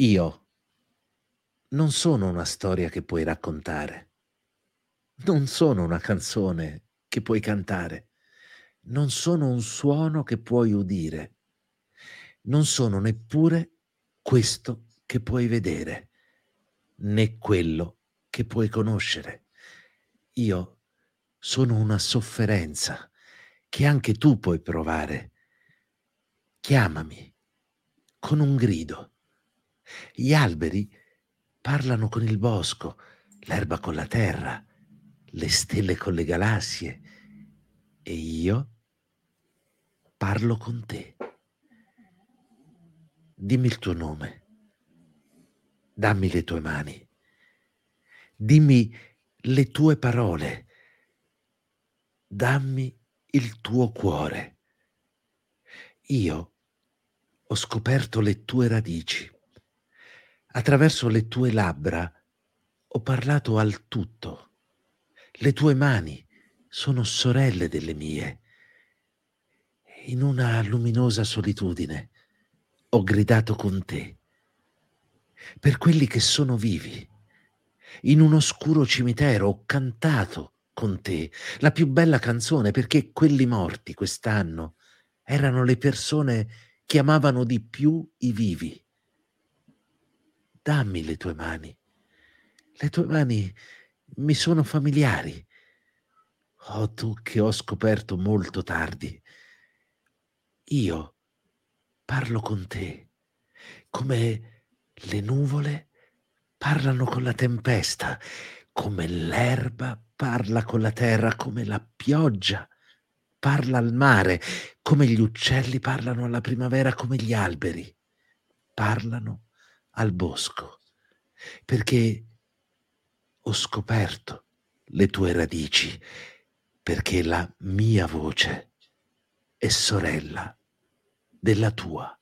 Io non sono una storia che puoi raccontare. Non sono una canzone che puoi cantare. Non sono un suono che puoi udire. Non sono neppure questo che puoi vedere, né quello che puoi conoscere. Io sono una sofferenza che anche tu puoi provare. Chiamami con un grido. Gli alberi parlano con il bosco, l'erba con la terra, le stelle con le galassie e io parlo con te. Dimmi il tuo nome, dammi le tue mani, dimmi le tue parole, dammi il tuo cuore. Io ho scoperto le tue radici. Attraverso le tue labbra ho parlato al tutto. Le tue mani sono sorelle delle mie. In una luminosa solitudine ho gridato con te. Per quelli che sono vivi. In un oscuro cimitero ho cantato con te la più bella canzone perché quelli morti quest'anno erano le persone che amavano di più i vivi. Dammi le tue mani. Le tue mani mi sono familiari. Oh, tu che ho scoperto molto tardi. Io parlo con te come le nuvole parlano con la tempesta, come l'erba parla con la terra, come la pioggia parla al mare, come gli uccelli parlano alla primavera, come gli alberi parlano al bosco, perché ho scoperto le tue radici, perché la mia voce è sorella della tua.